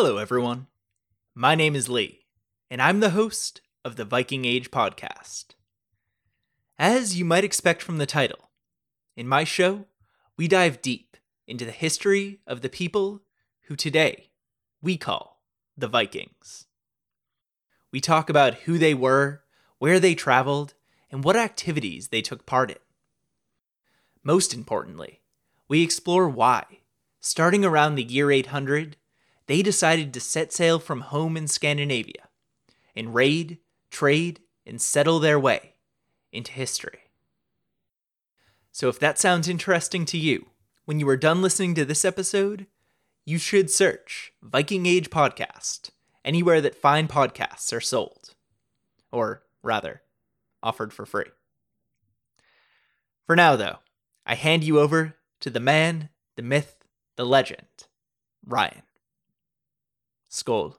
Hello, everyone. My name is Lee, and I'm the host of the Viking Age podcast. As you might expect from the title, in my show, we dive deep into the history of the people who today we call the Vikings. We talk about who they were, where they traveled, and what activities they took part in. Most importantly, we explore why, starting around the year 800, they decided to set sail from home in Scandinavia and raid, trade, and settle their way into history. So, if that sounds interesting to you, when you are done listening to this episode, you should search Viking Age Podcast anywhere that fine podcasts are sold. Or, rather, offered for free. For now, though, I hand you over to the man, the myth, the legend, Ryan. Skål.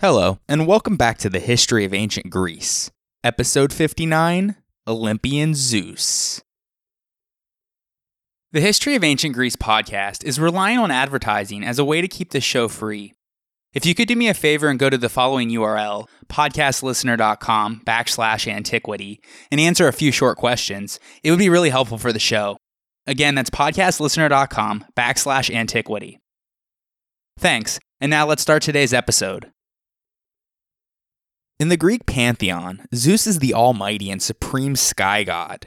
Hello, and welcome back to the History of Ancient Greece, Episode 59 Olympian Zeus. The History of Ancient Greece podcast is relying on advertising as a way to keep the show free. If you could do me a favor and go to the following URL, podcastlistener.com backslash antiquity, and answer a few short questions, it would be really helpful for the show. Again, that's podcastlistener.com backslash antiquity. Thanks, and now let's start today's episode. In the Greek pantheon, Zeus is the almighty and supreme sky god.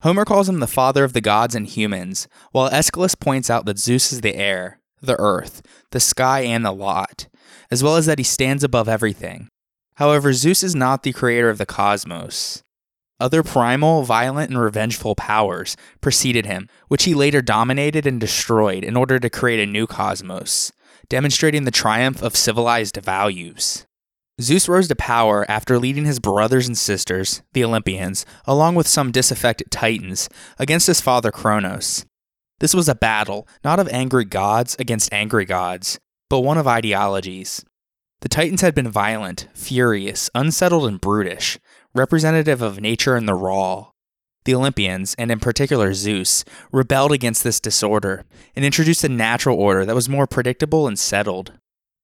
Homer calls him the father of the gods and humans, while Aeschylus points out that Zeus is the air, the earth, the sky, and the lot, as well as that he stands above everything. However, Zeus is not the creator of the cosmos. Other primal, violent, and revengeful powers preceded him, which he later dominated and destroyed in order to create a new cosmos, demonstrating the triumph of civilized values. Zeus rose to power after leading his brothers and sisters, the Olympians, along with some disaffected Titans, against his father Kronos. This was a battle, not of angry gods against angry gods, but one of ideologies. The Titans had been violent, furious, unsettled, and brutish, representative of nature and the raw. The Olympians, and in particular Zeus, rebelled against this disorder and introduced a natural order that was more predictable and settled.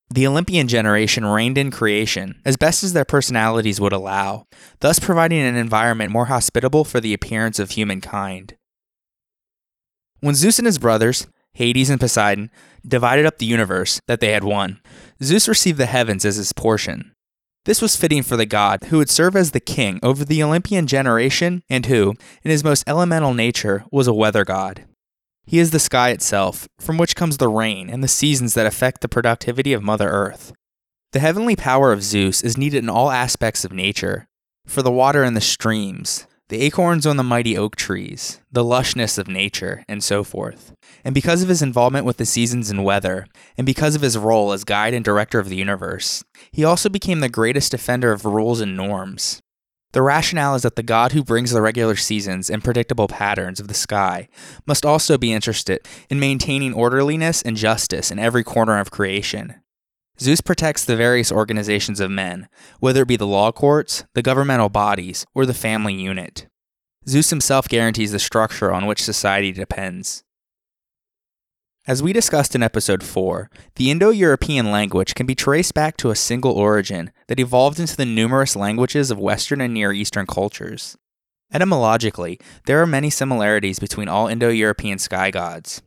The Olympian generation reigned in creation as best as their personalities would allow, thus providing an environment more hospitable for the appearance of humankind. When Zeus and his brothers, Hades and Poseidon, divided up the universe that they had won, Zeus received the heavens as his portion. This was fitting for the god who would serve as the king over the Olympian generation and who, in his most elemental nature, was a weather god. He is the sky itself, from which comes the rain and the seasons that affect the productivity of Mother Earth. The heavenly power of Zeus is needed in all aspects of nature for the water in the streams, the acorns on the mighty oak trees, the lushness of nature, and so forth. And because of his involvement with the seasons and weather, and because of his role as guide and director of the universe, he also became the greatest defender of rules and norms. The rationale is that the god who brings the regular seasons and predictable patterns of the sky must also be interested in maintaining orderliness and justice in every corner of creation. Zeus protects the various organizations of men, whether it be the law courts, the governmental bodies, or the family unit. Zeus himself guarantees the structure on which society depends. As we discussed in episode 4, the Indo European language can be traced back to a single origin that evolved into the numerous languages of Western and Near Eastern cultures. Etymologically, there are many similarities between all Indo European sky gods.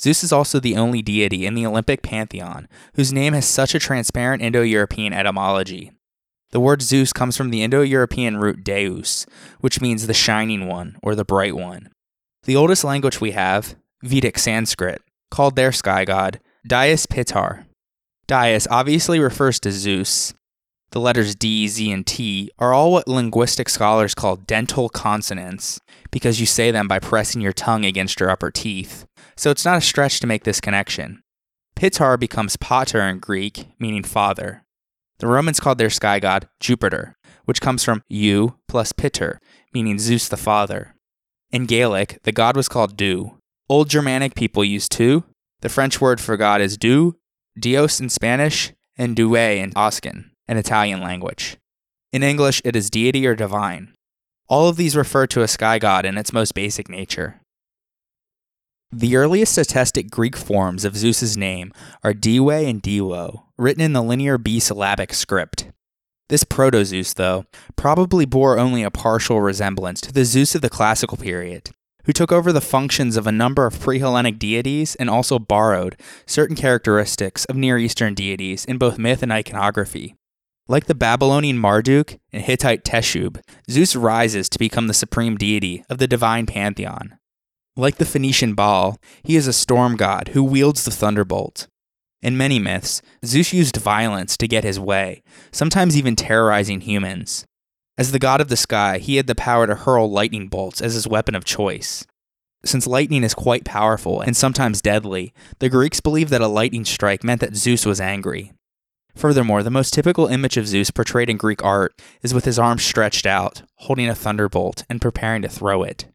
Zeus is also the only deity in the Olympic pantheon whose name has such a transparent Indo European etymology. The word Zeus comes from the Indo European root deus, which means the shining one or the bright one. The oldest language we have, Vedic Sanskrit, called their sky god Dyaus Pitar. Dyaus obviously refers to Zeus. the letters D, Z, and T, are all what linguistic scholars call dental consonants because you say them by pressing your tongue against your upper teeth. So it's not a stretch to make this connection. Pitar becomes pater in Greek, meaning father. The Romans called their sky god Jupiter, which comes from eu plus Piter, meaning Zeus the father. In Gaelic, the god was called Du. Old Germanic people used tu. The French word for god is du, Dios in Spanish, and Due in Oscan, an Italian language. In English, it is deity or divine. All of these refer to a sky god in its most basic nature. The earliest attested Greek forms of Zeus's name are Diwe and Diwo, written in the linear B syllabic script. This proto Zeus, though, probably bore only a partial resemblance to the Zeus of the classical period, who took over the functions of a number of pre Hellenic deities and also borrowed certain characteristics of Near Eastern deities in both myth and iconography. Like the Babylonian Marduk and Hittite Teshub, Zeus rises to become the supreme deity of the divine pantheon. Like the Phoenician Baal, he is a storm god who wields the thunderbolt. In many myths, Zeus used violence to get his way, sometimes even terrorizing humans. As the god of the sky, he had the power to hurl lightning bolts as his weapon of choice. Since lightning is quite powerful and sometimes deadly, the Greeks believed that a lightning strike meant that Zeus was angry. Furthermore, the most typical image of Zeus portrayed in Greek art is with his arms stretched out, holding a thunderbolt, and preparing to throw it.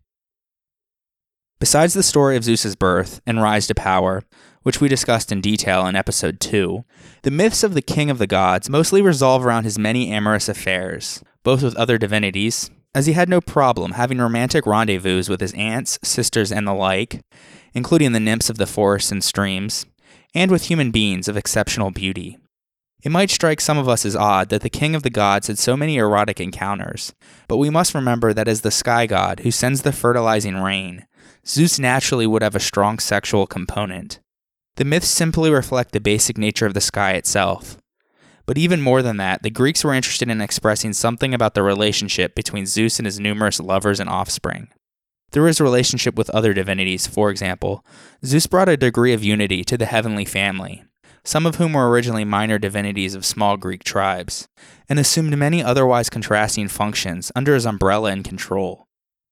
Besides the story of Zeus's birth and rise to power, which we discussed in detail in episode 2, the myths of the king of the gods mostly revolve around his many amorous affairs, both with other divinities, as he had no problem having romantic rendezvous with his aunts, sisters, and the like, including the nymphs of the forests and streams, and with human beings of exceptional beauty. It might strike some of us as odd that the king of the gods had so many erotic encounters, but we must remember that as the sky god who sends the fertilizing rain, Zeus naturally would have a strong sexual component. The myths simply reflect the basic nature of the sky itself. But even more than that, the Greeks were interested in expressing something about the relationship between Zeus and his numerous lovers and offspring. Through his relationship with other divinities, for example, Zeus brought a degree of unity to the heavenly family, some of whom were originally minor divinities of small Greek tribes, and assumed many otherwise contrasting functions under his umbrella and control.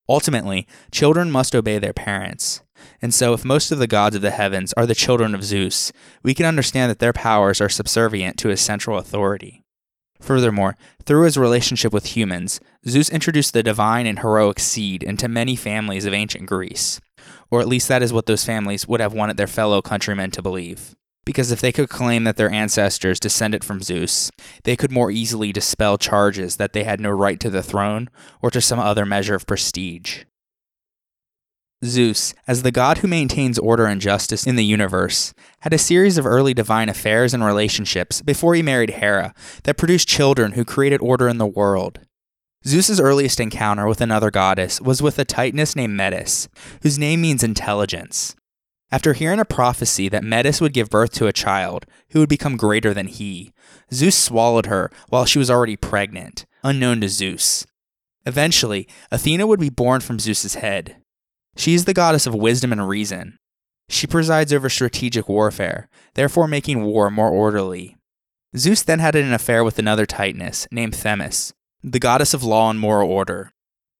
Ultimately, children must obey their parents. And so, if most of the gods of the heavens are the children of Zeus, we can understand that their powers are subservient to his central authority. Furthermore, through his relationship with humans, Zeus introduced the divine and heroic seed into many families of ancient Greece, or at least that is what those families would have wanted their fellow countrymen to believe because if they could claim that their ancestors descended from Zeus, they could more easily dispel charges that they had no right to the throne or to some other measure of prestige. Zeus, as the god who maintains order and justice in the universe, had a series of early divine affairs and relationships before he married Hera that produced children who created order in the world. Zeus's earliest encounter with another goddess was with a titaness named Metis, whose name means intelligence. After hearing a prophecy that Metis would give birth to a child who would become greater than he, Zeus swallowed her while she was already pregnant, unknown to Zeus. Eventually, Athena would be born from Zeus's head. She is the goddess of wisdom and reason. She presides over strategic warfare, therefore making war more orderly. Zeus then had an affair with another Titaness named Themis, the goddess of law and moral order.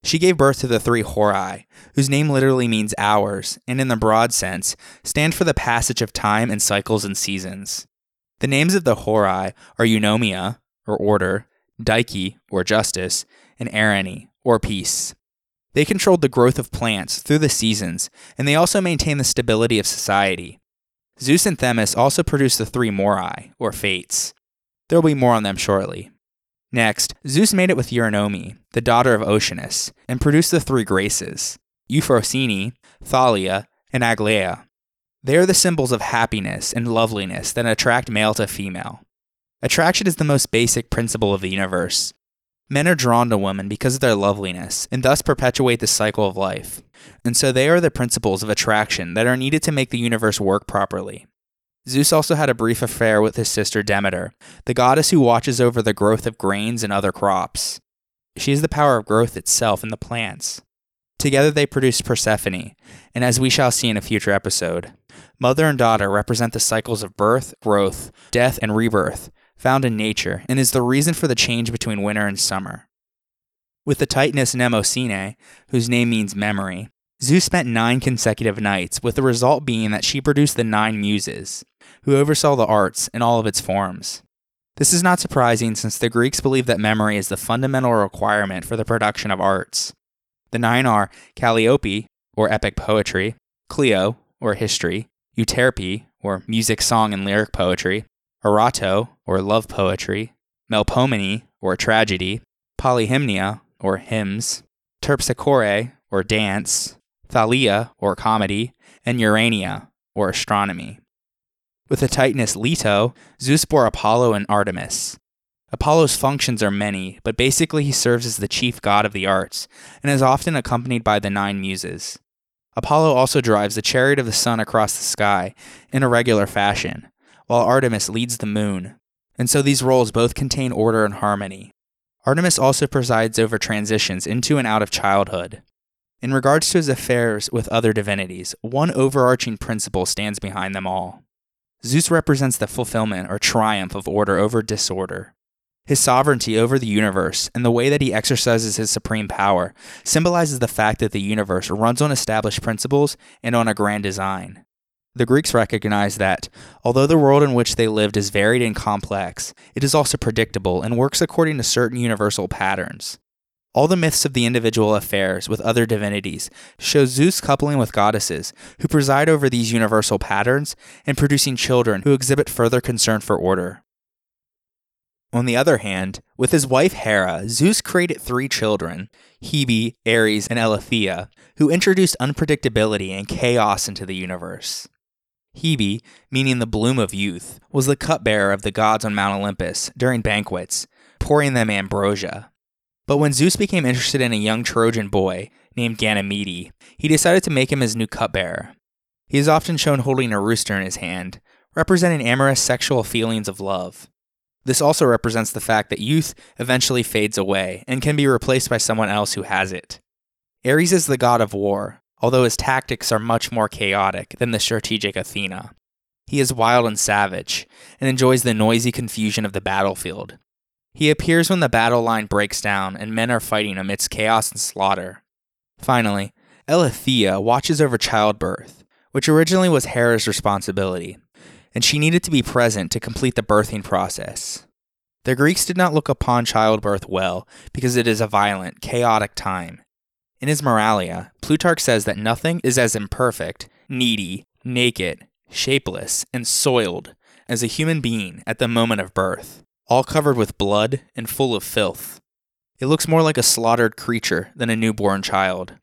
She gave birth to the three Horai, whose name literally means hours, and in the broad sense, stand for the passage of time and cycles and seasons. The names of the Horai are Eunomia, or order, Dike, or justice, and Eirene, or peace. They controlled the growth of plants through the seasons, and they also maintained the stability of society. Zeus and Themis also produced the three Moirai, or fates. There will be more on them shortly. Next, Zeus made it with Eurynome, the daughter of Oceanus, and produced the three Graces Euphrosyne, Thalia, and Aglaea. They are the symbols of happiness and loveliness that attract male to female. Attraction is the most basic principle of the universe. Men are drawn to women because of their loveliness and thus perpetuate the cycle of life. And so they are the principles of attraction that are needed to make the universe work properly. Zeus also had a brief affair with his sister Demeter, the goddess who watches over the growth of grains and other crops. She is the power of growth itself in the plants. Together they produced Persephone, and as we shall see in a future episode, mother and daughter represent the cycles of birth, growth, death, and rebirth found in nature, and is the reason for the change between winter and summer. With the Titaness Mnemosyne, whose name means memory, Zeus spent nine consecutive nights, with the result being that she produced the nine muses, who oversaw the arts in all of its forms. This is not surprising since the Greeks believed that memory is the fundamental requirement for the production of arts. The nine are Calliope, or epic poetry, Clio, or history, Euterpe, or music, song, and lyric poetry, Erato, or love poetry, Melpomene, or tragedy, Polyhymnia, or hymns, Terpsichore, or dance, Thalia, or comedy, and Urania, or astronomy. With the Titaness Leto, Zeus bore Apollo and Artemis. Apollo's functions are many, but basically he serves as the chief god of the arts, and is often accompanied by the nine muses. Apollo also drives the chariot of the sun across the sky in a regular fashion, while Artemis leads the moon, and so these roles both contain order and harmony. Artemis also presides over transitions into and out of childhood. In regards to his affairs with other divinities, one overarching principle stands behind them all. Zeus represents the fulfillment or triumph of order over disorder. His sovereignty over the universe and the way that he exercises his supreme power symbolizes the fact that the universe runs on established principles and on a grand design. The Greeks recognized that, although the world in which they lived is varied and complex, it is also predictable and works according to certain universal patterns. All the myths of the individual affairs with other divinities show Zeus coupling with goddesses who preside over these universal patterns and producing children who exhibit further concern for order. On the other hand, with his wife Hera, Zeus created three children, Hebe, Ares, and Eileithyia, who introduced unpredictability and chaos into the universe. Hebe, meaning the bloom of youth, was the cupbearer of the gods on Mount Olympus during banquets, pouring them ambrosia. But when Zeus became interested in a young Trojan boy named Ganymede, he decided to make him his new cupbearer. He is often shown holding a rooster in his hand, representing amorous sexual feelings of love. This also represents the fact that youth eventually fades away and can be replaced by someone else who has it. Ares is the god of war, although his tactics are much more chaotic than the strategic Athena. He is wild and savage, and enjoys the noisy confusion of the battlefield. He appears when the battle line breaks down and men are fighting amidst chaos and slaughter. Finally, Eileithyia watches over childbirth, which originally was Hera's responsibility, and she needed to be present to complete the birthing process. The Greeks did not look upon childbirth well because it is a violent, chaotic time, in his Moralia, Plutarch says that nothing is as imperfect, needy, naked, shapeless, and soiled as a human being at the moment of birth, all covered with blood and full of filth. It looks more like a slaughtered creature than a newborn child.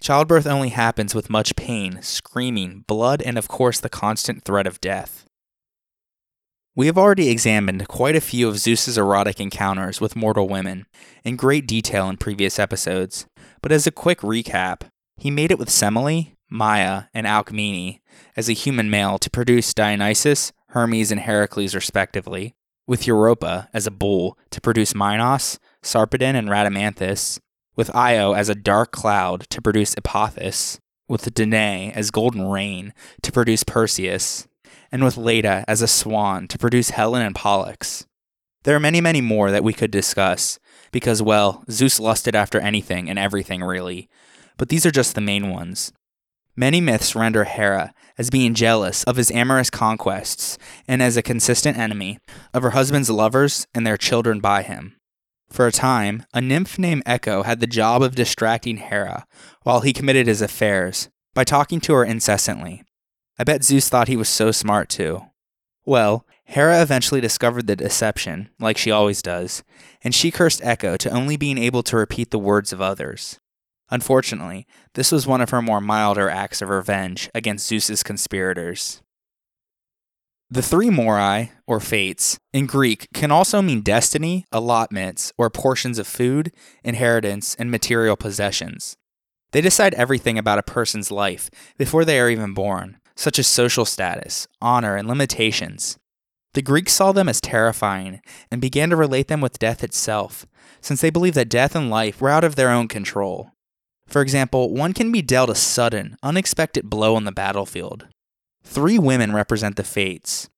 Childbirth only happens with much pain, screaming, blood, and of course the constant threat of death. We have already examined quite a few of Zeus's erotic encounters with mortal women in great detail in previous episodes, but as a quick recap, he made it with Semele, Maia, and Alcmene as a human male to produce Dionysus, Hermes, and Heracles respectively, with Europa as a bull to produce Minos, Sarpedon, and Rhadamanthus, with Io as a dark cloud to produce Epaphus, with Danae as golden rain to produce Perseus, and with Leda as a swan to produce Helen and Pollux. There are many, many more that we could discuss, because, well, Zeus lusted after anything and everything, really. But these are just the main ones. Many myths render Hera as being jealous of his amorous conquests and as a consistent enemy of her husband's lovers and their children by him. For a time, a nymph named Echo had the job of distracting Hera while he committed his affairs by talking to her incessantly. I bet Zeus thought he was so smart too. Well, Hera eventually discovered the deception, like she always does, and she cursed Echo to only being able to repeat the words of others. Unfortunately, this was one of her more milder acts of revenge against Zeus's conspirators. The three moirai, or fates, in Greek can also mean destiny, allotments, or portions of food, inheritance, and material possessions. They decide everything about a person's life before they are even born, such as social status, honor, and limitations. The Greeks saw them as terrifying and began to relate them with death itself, since they believed that death and life were out of their own control. For example, one can be dealt a sudden, unexpected blow on the battlefield. Three women represent the fates.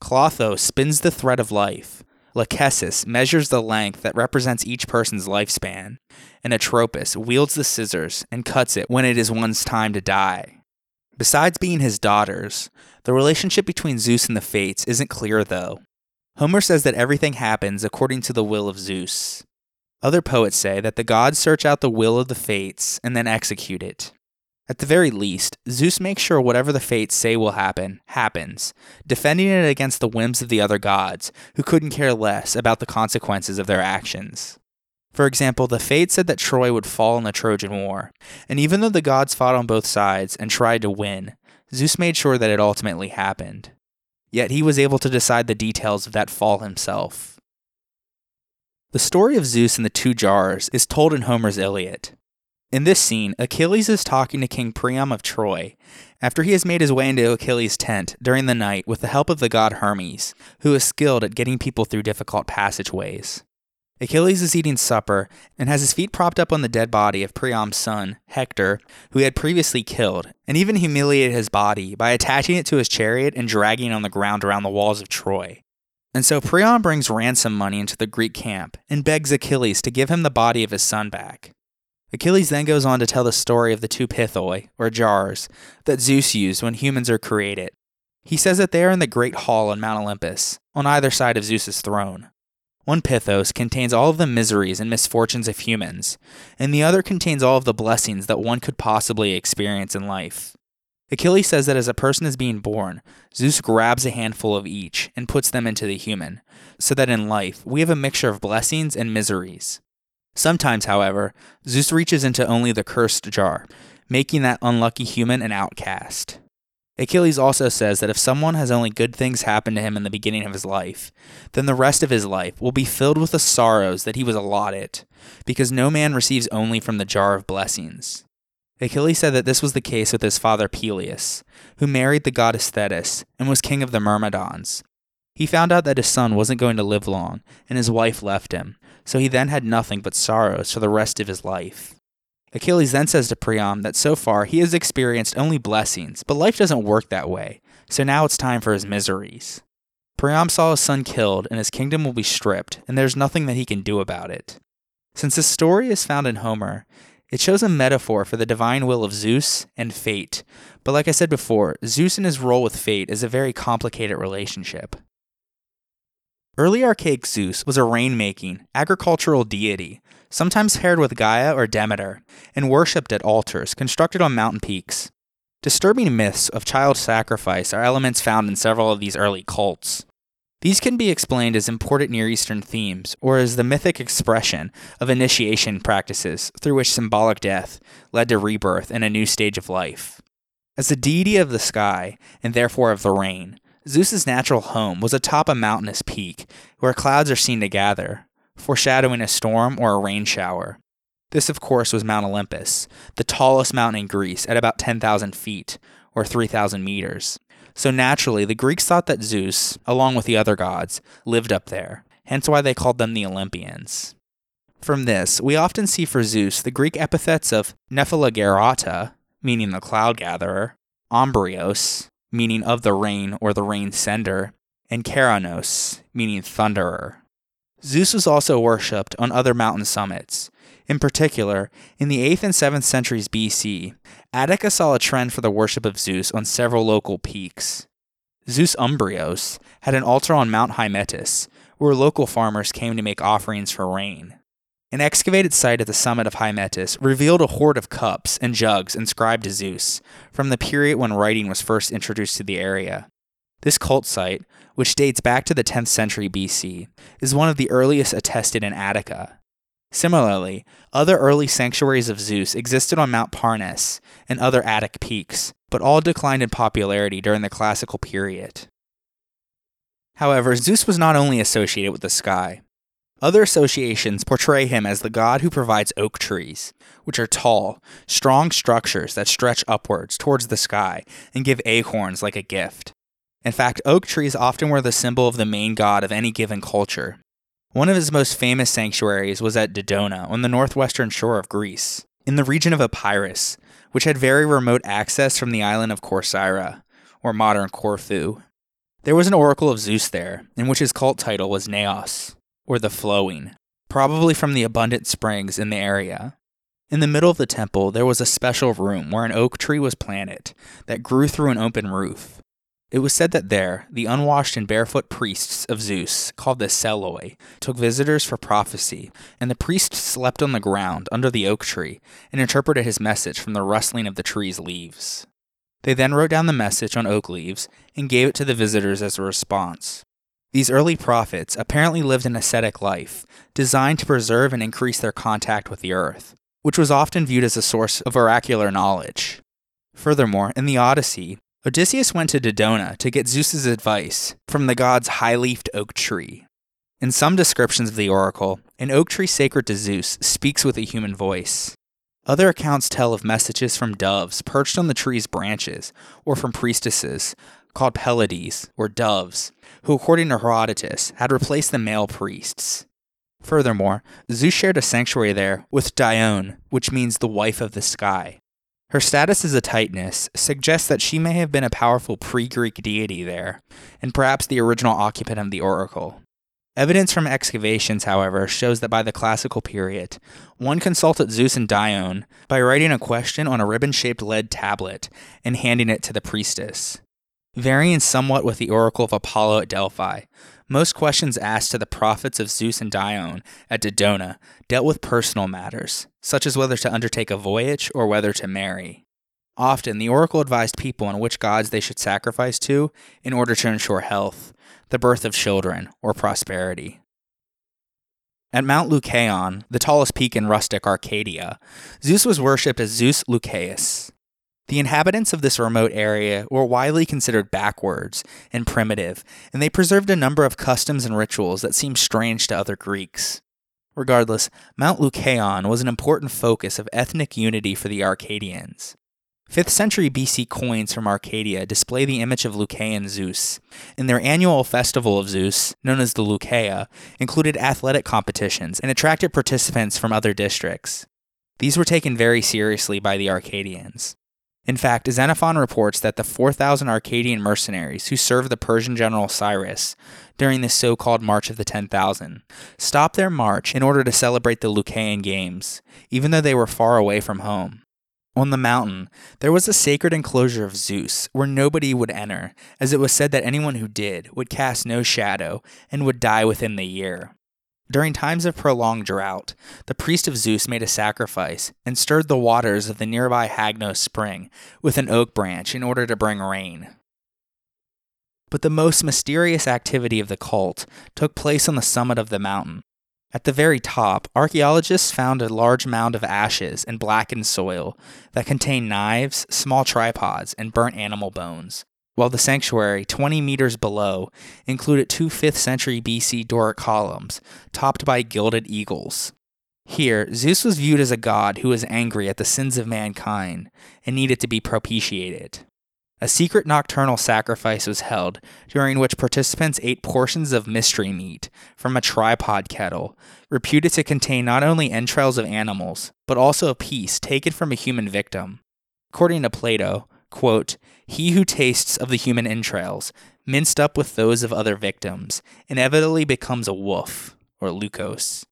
Clotho spins the thread of life, Lachesis measures the length that represents each person's lifespan, and Atropos wields the scissors and cuts it when it is one's time to die. Besides being his daughters, the relationship between Zeus and the Fates isn't clear though. Homer says that everything happens according to the will of Zeus. Other poets say that the gods search out the will of the Fates and then execute it. At the very least, Zeus makes sure whatever the fates say will happen, happens, defending it against the whims of the other gods, who couldn't care less about the consequences of their actions. For example, the fates said that Troy would fall in the Trojan War, and even though the gods fought on both sides and tried to win, Zeus made sure that it ultimately happened. Yet he was able to decide the details of that fall himself. The story of Zeus and the two jars is told in Homer's Iliad. In this scene, Achilles is talking to King Priam of Troy after he has made his way into Achilles' tent during the night with the help of the god Hermes, who is skilled at getting people through difficult passageways. Achilles is eating supper and has his feet propped up on the dead body of Priam's son, Hector, who he had previously killed, and even humiliated his body by attaching it to his chariot and dragging it on the ground around the walls of Troy. And so Priam brings ransom money into the Greek camp and begs Achilles to give him the body of his son back. Achilles then goes on to tell the story of the two pithoi, or jars, that Zeus used when humans are created. He says that they are in the great hall on Mount Olympus, on either side of Zeus's throne. One pithos contains all of the miseries and misfortunes of humans, and the other contains all of the blessings that one could possibly experience in life. Achilles says that as a person is being born, Zeus grabs a handful of each and puts them into the human, so that in life we have a mixture of blessings and miseries. Sometimes, however, Zeus reaches into only the cursed jar, making that unlucky human an outcast. Achilles also says that if someone has only good things happen to him in the beginning of his life, then the rest of his life will be filled with the sorrows that he was allotted, because no man receives only from the jar of blessings. Achilles said that this was the case with his father Peleus, who married the goddess Thetis and was king of the Myrmidons. He found out that his son wasn't going to live long, and his wife left him, so he then had nothing but sorrows for the rest of his life. Achilles then says to Priam that so far he has experienced only blessings, but life doesn't work that way, so now it's time for his miseries. Priam saw his son killed, and his kingdom will be stripped, and there's nothing that he can do about it. Since this story is found in Homer, it shows a metaphor for the divine will of Zeus and fate, but like I said before, Zeus and his role with fate is a very complicated relationship. Early archaic Zeus was a rain-making, agricultural deity, sometimes paired with Gaia or Demeter, and worshipped at altars constructed on mountain peaks. Disturbing myths of child sacrifice are elements found in several of these early cults. These can be explained as important Near Eastern themes, or as the mythic expression of initiation practices through which symbolic death led to rebirth and a new stage of life. As the deity of the sky, and therefore of the rain, Zeus's natural home was atop a mountainous peak where clouds are seen to gather, foreshadowing a storm or a rain shower. This, of course, was Mount Olympus, the tallest mountain in Greece at about 10,000 feet, or 3,000 meters. So naturally, the Greeks thought that Zeus, along with the other gods, lived up there, hence why they called them the Olympians. From this, we often see for Zeus the Greek epithets of Nephelegereta, meaning the cloud gatherer, Ombrios, meaning of the rain or the rain sender, and Keranos, meaning thunderer. Zeus was also worshipped on other mountain summits. In particular, in the 8th and 7th centuries BC, Attica saw a trend for the worship of Zeus on several local peaks. Zeus Ombrios had an altar on Mount Hymettus, where local farmers came to make offerings for rain. An excavated site at the summit of Hymettus revealed a hoard of cups and jugs inscribed to Zeus from the period when writing was first introduced to the area. This cult site, which dates back to the 10th century BC, is one of the earliest attested in Attica. Similarly, other early sanctuaries of Zeus existed on Mount Parnes and other Attic peaks, but all declined in popularity during the classical period. However, Zeus was not only associated with the sky. Other associations portray him as the god who provides oak trees, which are tall, strong structures that stretch upwards towards the sky and give acorns like a gift. In fact, oak trees often were the symbol of the main god of any given culture. One of his most famous sanctuaries was at Dodona on the northwestern shore of Greece, in the region of Epirus, which had very remote access from the island of Corcyra, or modern Corfu. There was an oracle of Zeus there, in which his cult title was Naios, or the Flowing, probably from the abundant springs in the area. In the middle of the temple, there was a special room where an oak tree was planted that grew through an open roof. It was said that there, the unwashed and barefoot priests of Zeus, called the Selloi, took visitors for prophecy, and the priest slept on the ground under the oak tree and interpreted his message from the rustling of the tree's leaves. They then wrote down the message on oak leaves and gave it to the visitors as a response. These early prophets apparently lived an ascetic life, designed to preserve and increase their contact with the earth, which was often viewed as a source of oracular knowledge. Furthermore, in the Odyssey, Odysseus went to Dodona to get Zeus's advice from the god's high leafed oak tree. In some descriptions of the oracle, an oak tree sacred to Zeus speaks with a human voice. Other accounts tell of messages from doves perched on the tree's branches, or from priestesses, called Peleiades, or doves, who, according to Herodotus, had replaced the male priests. Furthermore, Zeus shared a sanctuary there with Dione, which means the wife of the sky. Her status as a Titaness suggests that she may have been a powerful pre Greek deity there, and perhaps the original occupant of the oracle. Evidence from excavations, however, shows that by the classical period, one consulted Zeus and Dione by writing a question on a ribbon shaped lead tablet and handing it to the priestess. Varying somewhat with the oracle of Apollo at Delphi, most questions asked to the prophets of Zeus and Dione at Dodona dealt with personal matters, such as whether to undertake a voyage or whether to marry. Often, the oracle advised people on which gods they should sacrifice to in order to ensure health, the birth of children, or prosperity. At Mount Lykaion, the tallest peak in rustic Arcadia, Zeus was worshipped as Zeus Lykaios, the inhabitants of this remote area were widely considered backwards and primitive, and they preserved a number of customs and rituals that seemed strange to other Greeks. Regardless, Mount Lykaion was an important focus of ethnic unity for the Arcadians. 5th century BC coins from Arcadia display the image of Lykaian Zeus, and their annual festival of Zeus, known as the Lykaia, included athletic competitions and attracted participants from other districts. These were taken very seriously by the Arcadians. In fact, Xenophon reports that the 4,000 Arcadian mercenaries who served the Persian general Cyrus during the so called March of the 10,000 stopped their march in order to celebrate the Lykaian Games, even though they were far away from home. On the mountain, there was a sacred enclosure of Zeus where nobody would enter, as it was said that anyone who did would cast no shadow and would die within the year. During times of prolonged drought, the priest of Zeus made a sacrifice and stirred the waters of the nearby Hagnos spring with an oak branch in order to bring rain. But the most mysterious activity of the cult took place on the summit of the mountain. At the very top, archaeologists found a large mound of ashes and blackened soil that contained knives, small tripods, and burnt animal bones while the sanctuary, 20 meters below, included two 5th century BC Doric columns, topped by gilded eagles. Here, Zeus was viewed as a god who was angry at the sins of mankind and needed to be propitiated. A secret nocturnal sacrifice was held, during which participants ate portions of mystery meat from a tripod kettle, reputed to contain not only entrails of animals, but also a piece taken from a human victim. According to Plato, quote, he who tastes of the human entrails, minced up with those of other victims, inevitably becomes a wolf, or lykos.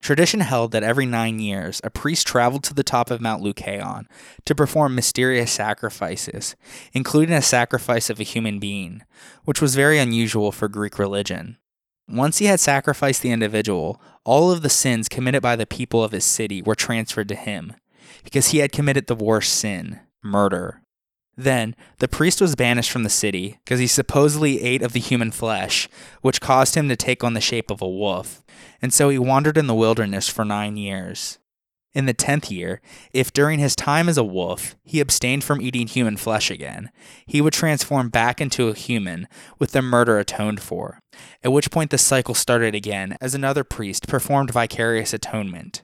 Tradition held that every nine years, a priest traveled to the top of Mount Lykaion to perform mysterious sacrifices, including a sacrifice of a human being, which was very unusual for Greek religion. Once he had sacrificed the individual, all of the sins committed by the people of his city were transferred to him, because he had committed the worst sin murder. Then the priest was banished from the city because he supposedly ate of the human flesh, which caused him to take on the shape of a wolf, and so he wandered in the wilderness for nine years. In the tenth year, if during his time as a wolf he abstained from eating human flesh again, he would transform back into a human with the murder atoned for, at which point the cycle started again as another priest performed vicarious atonement.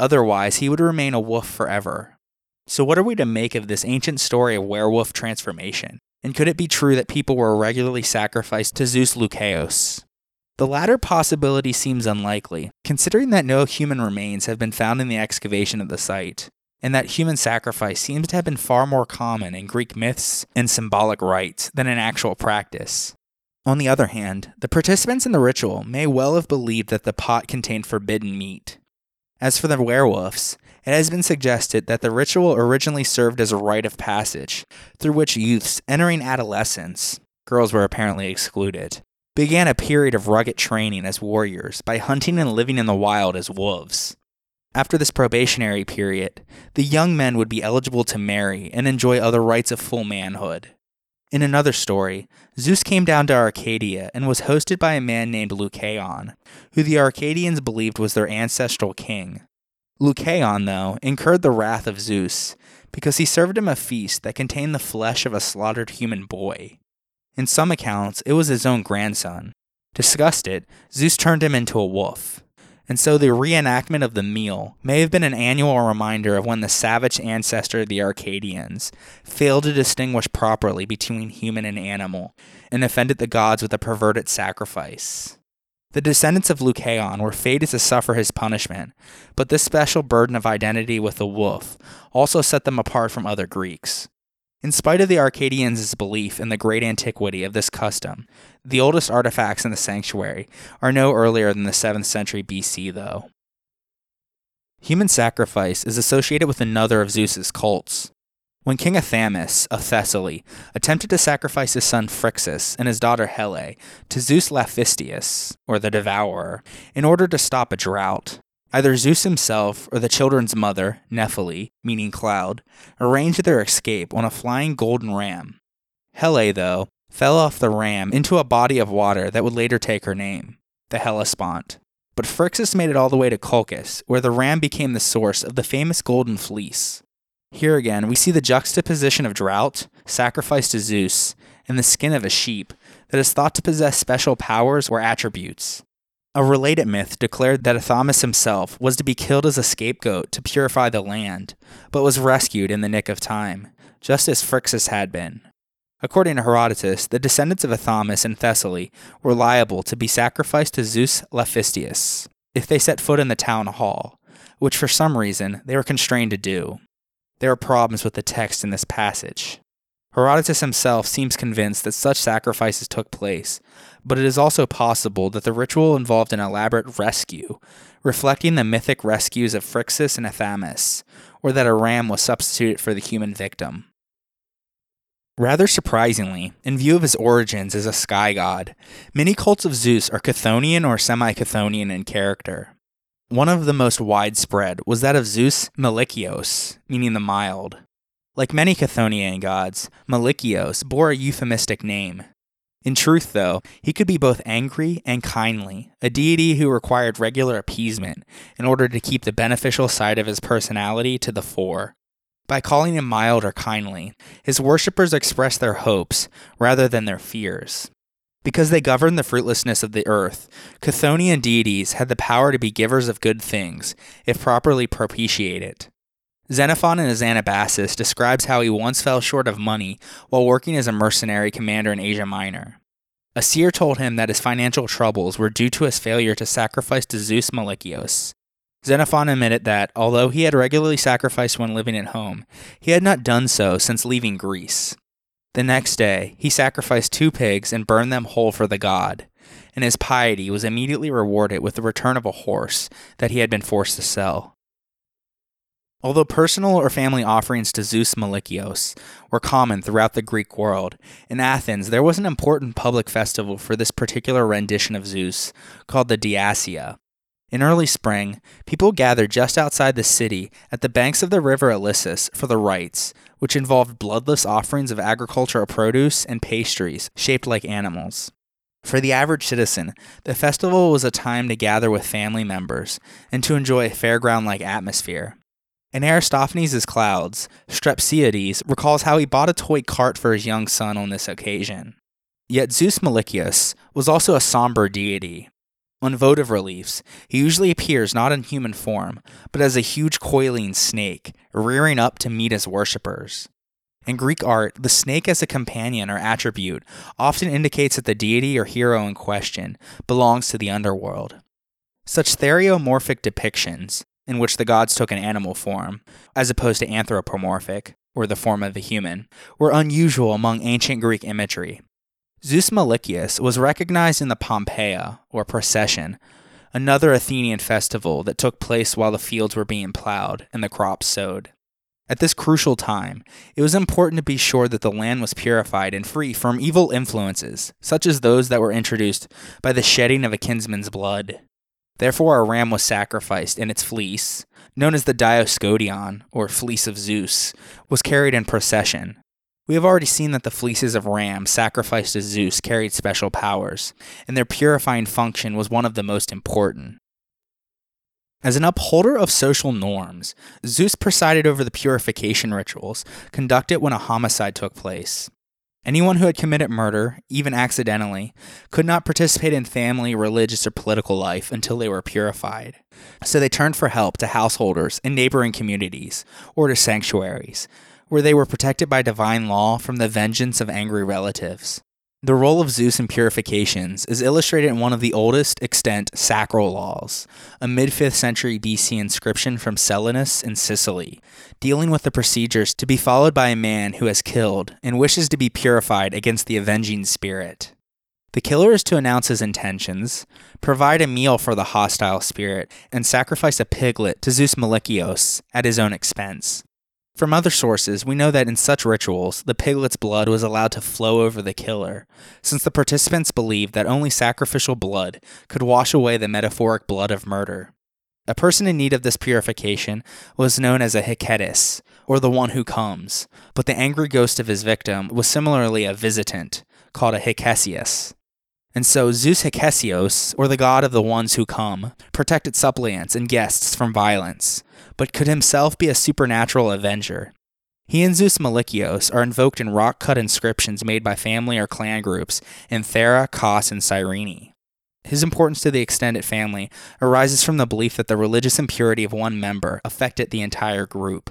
Otherwise, he would remain a wolf forever, so, what are we to make of this ancient story of werewolf transformation? And could it be true that people were regularly sacrificed to Zeus Lykaios? The latter possibility seems unlikely, considering that no human remains have been found in the excavation of the site. and that human sacrifice seems to have been far more common in Greek myths and symbolic rites than in actual practice. On the other hand, the participants in the ritual may well have believed that the pot contained forbidden meat. As for the werewolves, it has been suggested that the ritual originally served as a rite of passage through which youths entering adolescence, girls were apparently excluded, began a period of rugged training as warriors by hunting and living in the wild as wolves. After this probationary period, the young men would be eligible to marry and enjoy other rights of full manhood. In another story, Zeus came down to Arcadia and was hosted by a man named Lycaon, who the Arcadians believed was their ancestral king. Lycaon, though, incurred the wrath of Zeus because he served him a feast that contained the flesh of a slaughtered human boy. In some accounts, it was his own grandson. Disgusted, Zeus turned him into a wolf and so the reenactment of the meal may have been an annual reminder of when the savage ancestor of the Arcadians failed to distinguish properly between human and animal and offended the gods with a perverted sacrifice. The descendants of Lycaon were fated to suffer his punishment, but this special burden of identity with the wolf also set them apart from other Greeks. In spite of the Arcadians' belief in the great antiquity of this custom, the oldest artifacts in the sanctuary are no earlier than the 7th century BC, though. Human sacrifice is associated with another of Zeus's cults. When King Athamas of Thessaly attempted to sacrifice his son Phrixus and his daughter Helle to Zeus Laphystius, or the Devourer, in order to stop a drought, Either Zeus himself or the children's mother, Nephele, meaning cloud, arranged their escape on a flying golden ram. Helle, though, fell off the ram into a body of water that would later take her name, the Hellespont. But Phrixus made it all the way to Colchis, where the ram became the source of the famous golden fleece. Here again, we see the juxtaposition of drought, sacrifice to Zeus, and the skin of a sheep that is thought to possess special powers or attributes. A related myth declared that Athamas himself was to be killed as a scapegoat to purify the land, but was rescued in the nick of time, just as Phrixus had been. According to Herodotus, the descendants of Athamas in Thessaly were liable to be sacrificed to Zeus Laphystius if they set foot in the town hall, which for some reason they were constrained to do. There are problems with the text in this passage. Herodotus himself seems convinced that such sacrifices took place, but it is also possible that the ritual involved an elaborate rescue, reflecting the mythic rescues of Phrixus and Athamas, or that a ram was substituted for the human victim. Rather surprisingly, in view of his origins as a sky god, many cults of Zeus are Chthonian or semi Chthonian in character. One of the most widespread was that of Zeus Meilichios, meaning the mild. Like many Chthonian gods, Meilichios bore a euphemistic name. In truth, though, he could be both angry and kindly, a deity who required regular appeasement in order to keep the beneficial side of his personality to the fore. By calling him mild or kindly, his worshippers expressed their hopes rather than their fears. Because they governed the fruitlessness of the earth, Chthonian deities had the power to be givers of good things, if properly propitiated. Xenophon in his Anabasis describes how he once fell short of money while working as a mercenary commander in Asia Minor. A seer told him that his financial troubles were due to his failure to sacrifice to Zeus Meilichios. Xenophon admitted that, although he had regularly sacrificed when living at home, he had not done so since leaving Greece. The next day, he sacrificed two pigs and burned them whole for the god, and his piety was immediately rewarded with the return of a horse that he had been forced to sell. Although personal or family offerings to Zeus Meilichios were common throughout the Greek world, in Athens there was an important public festival for this particular rendition of Zeus called the Diasia. In early spring, people gathered just outside the city at the banks of the river Ilissus for the rites, which involved bloodless offerings of agricultural produce and pastries shaped like animals. For the average citizen, the festival was a time to gather with family members and to enjoy a fairground like atmosphere. In Aristophanes' Clouds, Strepsiades recalls how he bought a toy cart for his young son on this occasion. Yet Zeus Meilichios was also a somber deity. On votive reliefs, he usually appears not in human form, but as a huge coiling snake, rearing up to meet his worshippers. In Greek art, the snake as a companion or attribute often indicates that the deity or hero in question belongs to the underworld. Such theriomorphic depictions, in which the gods took an animal form, as opposed to anthropomorphic, or the form of a human, were unusual among ancient Greek imagery. Zeus Meilichios was recognized in the Pompeia, or procession, another Athenian festival that took place while the fields were being plowed and the crops sowed. At this crucial time, it was important to be sure that the land was purified and free from evil influences, such as those that were introduced by the shedding of a kinsman's blood. Therefore, a ram was sacrificed, and its fleece, known as the Dioscodion, or fleece of Zeus, was carried in procession. We have already seen that the fleeces of rams sacrificed to Zeus carried special powers, and their purifying function was one of the most important. As an upholder of social norms, Zeus presided over the purification rituals conducted when a homicide took place. Anyone who had committed murder, even accidentally, could not participate in family, religious, or political life until they were purified. So they turned for help to householders in neighboring communities or to sanctuaries, where they were protected by divine law from the vengeance of angry relatives. The role of Zeus in purifications is illustrated in one of the oldest extant sacral laws, a mid 5th century BC inscription from Selinus in Sicily, dealing with the procedures to be followed by a man who has killed and wishes to be purified against the avenging spirit. The killer is to announce his intentions, provide a meal for the hostile spirit, and sacrifice a piglet to Zeus Meilichios at his own expense. From other sources, we know that in such rituals, the piglet's blood was allowed to flow over the killer, since the participants believed that only sacrificial blood could wash away the metaphoric blood of murder. A person in need of this purification was known as a Heketis, or the one who comes, but the angry ghost of his victim was similarly a visitant, called a Hekesius. And so Zeus Hekesios, or the god of the ones who come, protected suppliants and guests from violence, but could himself be a supernatural avenger. He and Zeus Meilichios are invoked in rock cut inscriptions made by family or clan groups in Thera, Kos, and Cyrene. His importance to the extended family arises from the belief that the religious impurity of one member affected the entire group.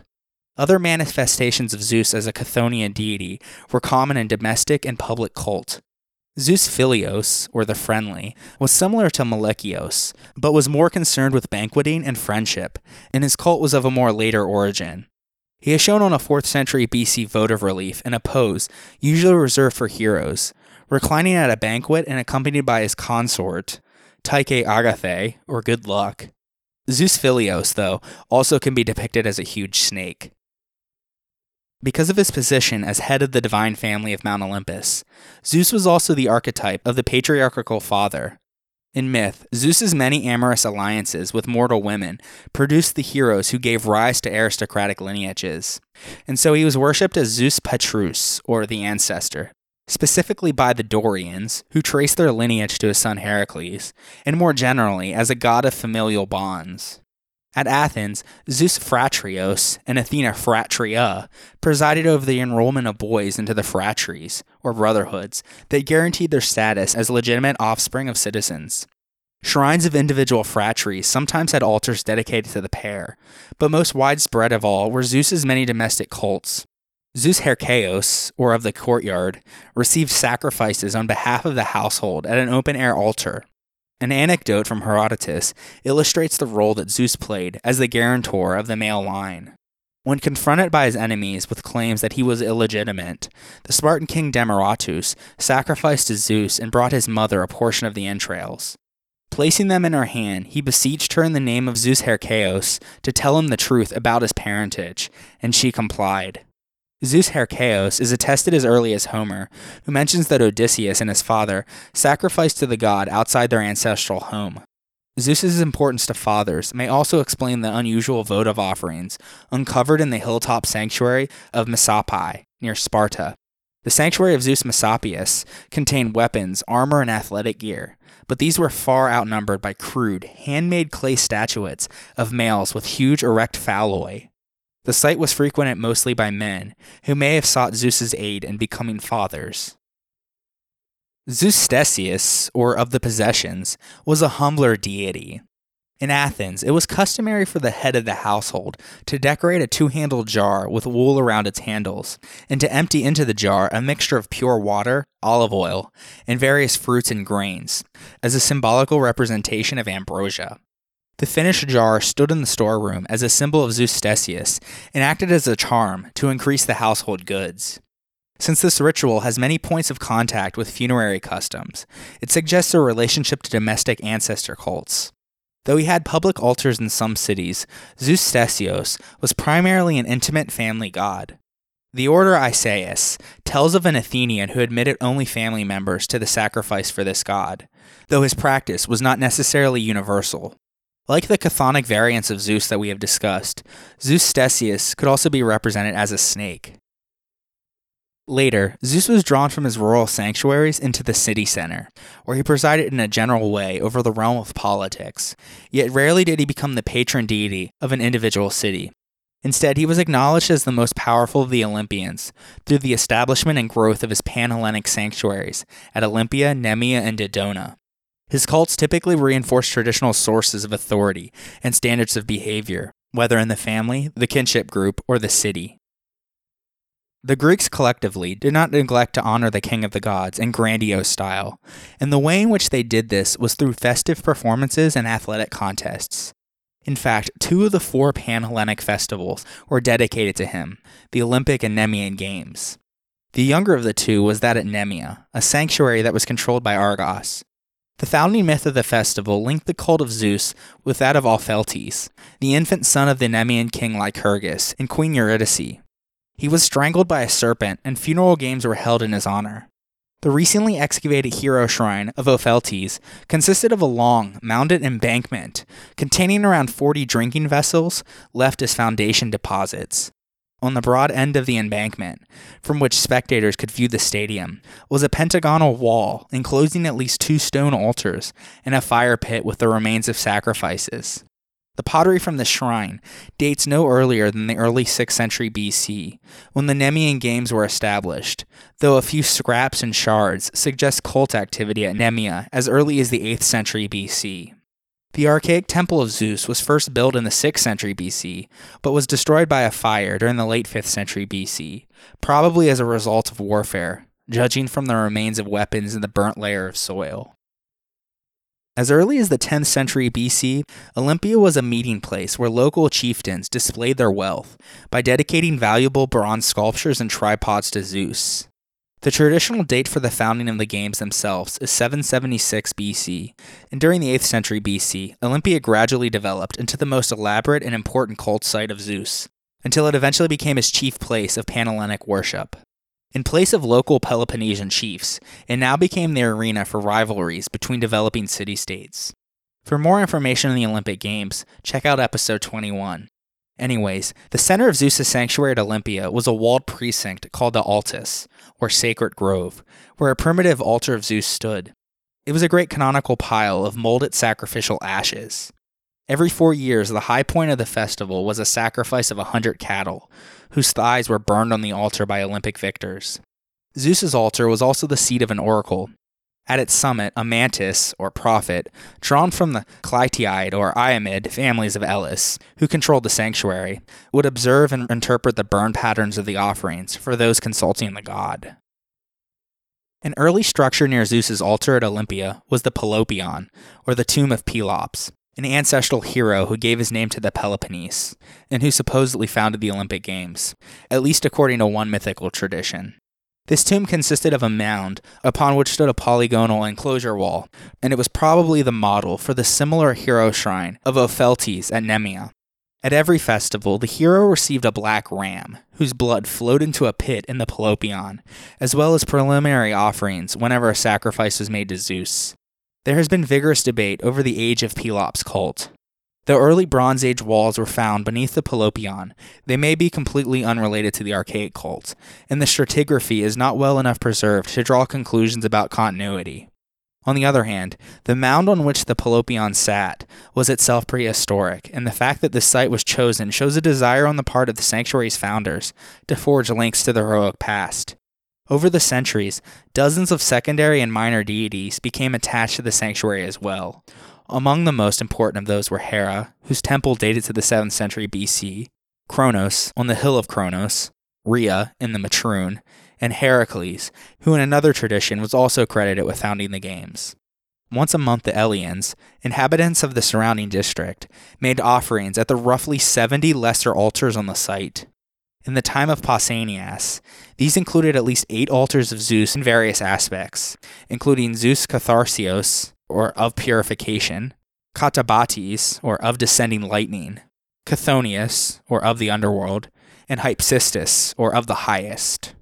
Other manifestations of Zeus as a Chthonian deity were common in domestic and public cult. Zeus Philios, or the friendly, was similar to Meilichios, but was more concerned with banqueting and friendship, and his cult was of a more later origin. He is shown on a 4th century BC votive relief in a pose usually reserved for heroes, reclining at a banquet and accompanied by his consort, Tyche Agathe, or good luck. Zeus Philios, though, also can be depicted as a huge snake. Because of his position as head of the divine family of Mount Olympus, Zeus was also the archetype of the patriarchal father. In myth, Zeus's many amorous alliances with mortal women produced the heroes who gave rise to aristocratic lineages. And so he was worshipped as Zeus Patroos, or the ancestor, specifically by the Dorians, who traced their lineage to his son Heracles, and more generally as a god of familial bonds. At Athens, Zeus Phratrios and Athena Phratria presided over the enrollment of boys into the phratries, or brotherhoods, that guaranteed their status as legitimate offspring of citizens. Shrines of individual phratries sometimes had altars dedicated to the pair, but most widespread of all were Zeus's many domestic cults. Zeus Hercaeus, or of the courtyard, received sacrifices on behalf of the household at an open air altar, an anecdote from Herodotus illustrates the role that Zeus played as the guarantor of the male line. When confronted by his enemies with claims that he was illegitimate, the Spartan king Demaratus sacrificed to Zeus and brought his mother a portion of the entrails. Placing them in her hand, he beseeched her in the name of Zeus Hercaeus to tell him the truth about his parentage, and she complied. Zeus Hercaeus is attested as early as Homer, who mentions that Odysseus and his father sacrificed to the god outside their ancestral home. Zeus's importance to fathers may also explain the unusual votive offerings uncovered in the hilltop sanctuary of Messapi near Sparta. The sanctuary of Zeus Messapius contained weapons, armor, and athletic gear, but these were far outnumbered by crude, handmade clay statuettes of males with huge erect phalloi. The site was frequented mostly by men, who may have sought Zeus's aid in becoming fathers. Zeus Ktesius, or of the possessions, was a humbler deity. In Athens, it was customary for the head of the household to decorate a two handled jar with wool around its handles, and to empty into the jar a mixture of pure water, olive oil, and various fruits and grains, as a symbolical representation of ambrosia. The finished jar stood in the storeroom as a symbol of Zeus Ktesius and acted as a charm to increase the household goods. Since this ritual has many points of contact with funerary customs, it suggests a relationship to domestic ancestor cults. Though he had public altars in some cities, Zeus Ktesios was primarily an intimate family god. The order Isaeus tells of an Athenian who admitted only family members to the sacrifice for this god, though his practice was not necessarily universal. Like the chthonic variants of Zeus that we have discussed, Zeus Ktesius could also be represented as a snake. Later, Zeus was drawn from his rural sanctuaries into the city center, where he presided in a general way over the realm of politics, yet rarely did he become the patron deity of an individual city. Instead, he was acknowledged as the most powerful of the Olympians through the establishment and growth of his Panhellenic sanctuaries at Olympia, Nemea, and Dodona. His cults typically reinforced traditional sources of authority and standards of behavior, whether in the family, the kinship group, or the city. The Greeks collectively did not neglect to honor the king of the gods in grandiose style, and the way in which they did this was through festive performances and athletic contests. In fact, two of the four Panhellenic festivals were dedicated to him the Olympic and Nemean Games. The younger of the two was that at Nemea, a sanctuary that was controlled by Argos. The founding myth of the festival linked the cult of Zeus with that of Opheltes, the infant son of the Nemean king Lycurgus and Queen Eurydice, he was strangled by a serpent, and funeral games were held in his honor. The recently excavated hero shrine of Opheltes consisted of a long, mounded embankment containing around 40 drinking vessels left as foundation deposits. On the broad end of the embankment, from which spectators could view the stadium, was a pentagonal wall enclosing at least two stone altars and a fire pit with the remains of sacrifices. The pottery from the shrine dates no earlier than the early 6th century BC, when the Nemean Games were established, though a few scraps and shards suggest cult activity at Nemea as early as the 8th century BC. The archaic temple of Zeus was first built in the 6th century BC, but was destroyed by a fire during the late 5th century BC, probably as a result of warfare, judging from the remains of weapons in the burnt layer of soil. As early as the 10th century BC, Olympia was a meeting place where local chieftains displayed their wealth by dedicating valuable bronze sculptures and tripods to Zeus. The traditional date for the founding of the games themselves is 776 BC, and during the 8th century BC, Olympia gradually developed into the most elaborate and important cult site of Zeus, until it eventually became his chief place of Panhellenic worship. In place of local Peloponnesian chiefs, it now became the arena for rivalries between developing city states. For more information on the Olympic Games, check out episode 21. Anyways, the center of Zeus's sanctuary at Olympia was a walled precinct called the Altis, or Sacred Grove, where a primitive altar of Zeus stood. It was a great canonical pile of molded sacrificial ashes. Every four years, the high point of the festival was a sacrifice of a hundred cattle, whose thighs were burned on the altar by Olympic victors. Zeus's altar was also the seat of an oracle. At its summit, a mantis, or prophet, drawn from the Clytiid or Iamid families of Elis, who controlled the sanctuary, would observe and interpret the burn patterns of the offerings for those consulting the god. An early structure near Zeus's altar at Olympia was the Pelopion, or the tomb of Pelops an ancestral hero who gave his name to the Peloponnese, and who supposedly founded the Olympic Games, at least according to one mythical tradition. This tomb consisted of a mound upon which stood a polygonal enclosure wall, and it was probably the model for the similar hero shrine of Opheltes at Nemea. At every festival, the hero received a black ram, whose blood flowed into a pit in the Pelopion, as well as preliminary offerings whenever a sacrifice was made to Zeus. There has been vigorous debate over the age of Pelops' cult. Though early Bronze Age walls were found beneath the Pelopion, they may be completely unrelated to the archaic cult, and the stratigraphy is not well enough preserved to draw conclusions about continuity. On the other hand, the mound on which the Pelopion sat was itself prehistoric, and the fact that this site was chosen shows a desire on the part of the sanctuary's founders to forge links to the heroic past. Over the centuries, dozens of secondary and minor deities became attached to the sanctuary as well. Among the most important of those were Hera, whose temple dated to the 7th century BC, Kronos, on the hill of Kronos, Rhea in the Metroon, and Heracles, who in another tradition was also credited with founding the games. once a month the Eleans, inhabitants of the surrounding district, made offerings at the roughly 70 lesser altars on the site. In the time of Pausanias, these included at least eight altars of Zeus in various aspects, including Zeus Catharsios, or of purification, Katabates, or of descending lightning, Chthonius, or of the underworld, and Hypsistus, or of the highest.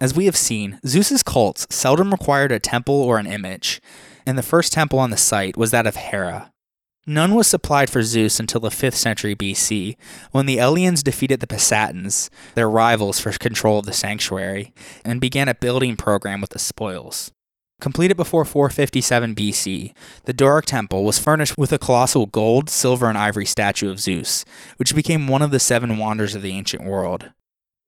As we have seen, Zeus's cults seldom required a temple or an image, and the first temple on the site was that of Hera. None was supplied for Zeus until the 5th century BC, when the Eleans defeated the Pisatans, their rivals for control of the sanctuary, and began a building program with the spoils. Completed before 457 BC, the Doric temple was furnished with a colossal gold, silver, and ivory statue of Zeus, which became one of the seven wonders of the ancient world.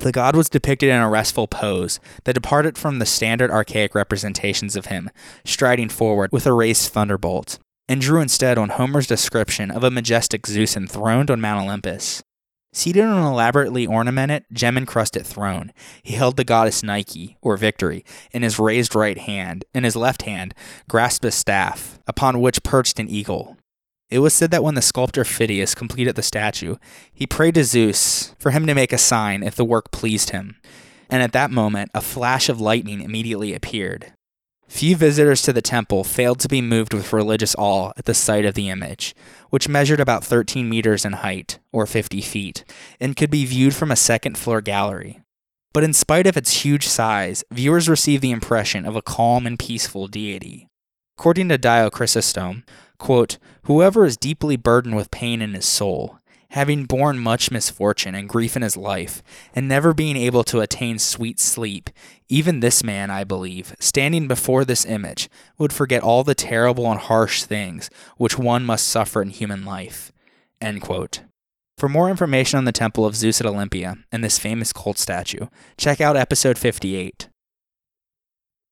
The god was depicted in a restful pose that departed from the standard archaic representations of him, striding forward with a raised thunderbolt, and drew instead on Homer's description of a majestic Zeus enthroned on Mount Olympus. Seated on an elaborately ornamented, gem encrusted throne, he held the goddess Nike, or Victory, in his raised right hand, and his left hand grasped a staff, upon which perched an eagle. It was said that when the sculptor Phidias completed the statue, he prayed to Zeus for him to make a sign if the work pleased him, and at that moment a flash of lightning immediately appeared. Few visitors to the temple failed to be moved with religious awe at the sight of the image, which measured about 13 meters in height, or 50 feet, and could be viewed from a second floor gallery. But in spite of its huge size, viewers received the impression of a calm and peaceful deity. According to Dio Chrysostom, quote, Whoever is deeply burdened with pain in his soul, having borne much misfortune and grief in his life, and never being able to attain sweet sleep, even this man, I believe, standing before this image, would forget all the terrible and harsh things which one must suffer in human life. For more information on the Temple of Zeus at Olympia and this famous cult statue, check out episode 58.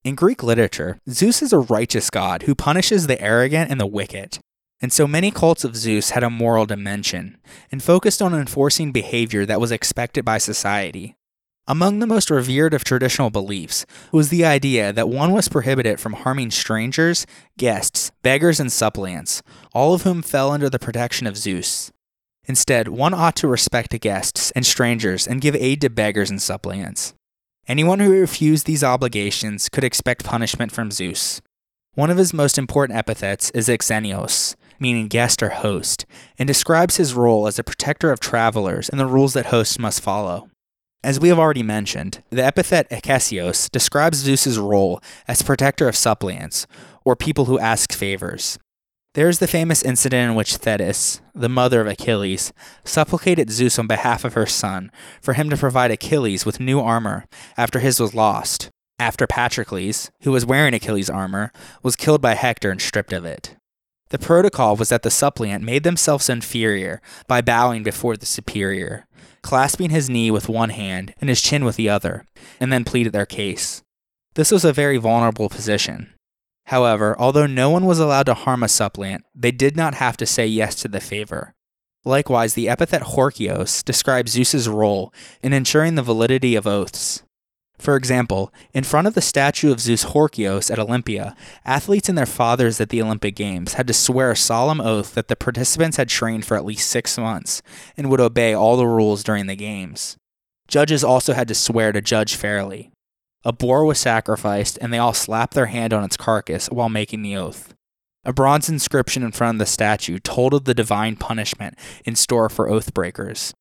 In Greek literature, Zeus is a righteous god who punishes the arrogant and the wicked. And so many cults of Zeus had a moral dimension and focused on enforcing behavior that was expected by society. Among the most revered of traditional beliefs was the idea that one was prohibited from harming strangers, guests, beggars, and suppliants, all of whom fell under the protection of Zeus. Instead, one ought to respect guests and strangers and give aid to beggars and suppliants. Anyone who refused these obligations could expect punishment from Zeus. One of his most important epithets is Xenios, meaning guest or host, and describes his role as a protector of travelers and the rules that hosts must follow. As we have already mentioned, the epithet Ekesios describes Zeus's role as protector of suppliants, or people who ask favors. There is the famous incident in which Thetis, the mother of Achilles, supplicated Zeus on behalf of her son for him to provide Achilles with new armor after his was lost, after Patrocles, who was wearing Achilles' armor, was killed by Hector and stripped of it. The protocol was that the suppliant made themselves inferior by bowing before the superior, clasping his knee with one hand and his chin with the other, and then pleaded their case. This was a very vulnerable position. However, although no one was allowed to harm a suppliant, they did not have to say yes to the favor. Likewise, the epithet Horkios describes Zeus's role in ensuring the validity of oaths. For example, in front of the statue of Zeus Horkios at Olympia, athletes and their fathers at the Olympic Games had to swear a solemn oath that the participants had trained for at least six months and would obey all the rules during the Games. Judges also had to swear to judge fairly. A boar was sacrificed, and they all slapped their hand on its carcass while making the oath. A bronze inscription in front of the statue told of the divine punishment in store for oath breakers.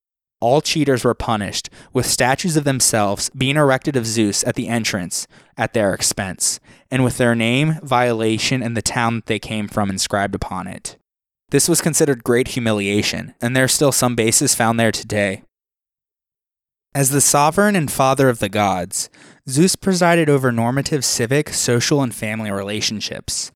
All cheaters were punished, with statues of themselves being erected of Zeus at the entrance at their expense, and with their name, violation, and the town that they came from inscribed upon it. This was considered great humiliation, and there are still some bases found there today. As the sovereign and father of the gods, Zeus presided over normative civic, social, and family relationships.